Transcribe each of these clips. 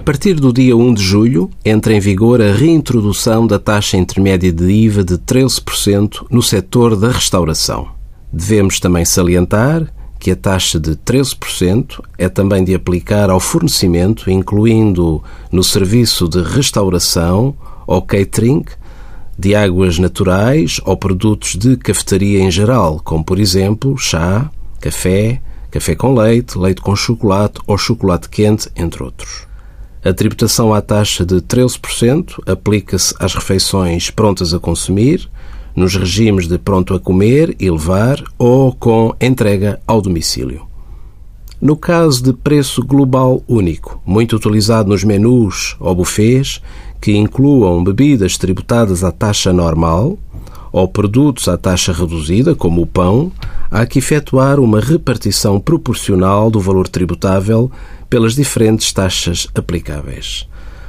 A partir do dia 1 de julho, entra em vigor a reintrodução da taxa intermédia de IVA de 13% no setor da restauração. Devemos também salientar que a taxa de 13% é também de aplicar ao fornecimento, incluindo no serviço de restauração ou catering, de águas naturais ou produtos de cafetaria em geral, como por exemplo chá, café, café com leite, leite com chocolate ou chocolate quente, entre outros. A tributação à taxa de 13% aplica-se às refeições prontas a consumir, nos regimes de pronto a comer e levar ou com entrega ao domicílio. No caso de preço global único, muito utilizado nos menus ou buffets, que incluam bebidas tributadas à taxa normal ou produtos à taxa reduzida, como o pão, há que efetuar uma repartição proporcional do valor tributável pelas diferentes taxas aplicáveis.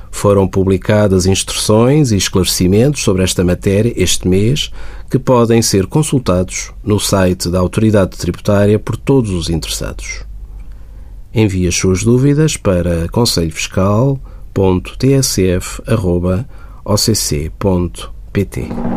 Foram publicadas instruções e esclarecimentos sobre esta matéria este mês, que podem ser consultados no site da Autoridade Tributária por todos os interessados. Envie as suas dúvidas para conselhofiscal.tsf.occ.pt.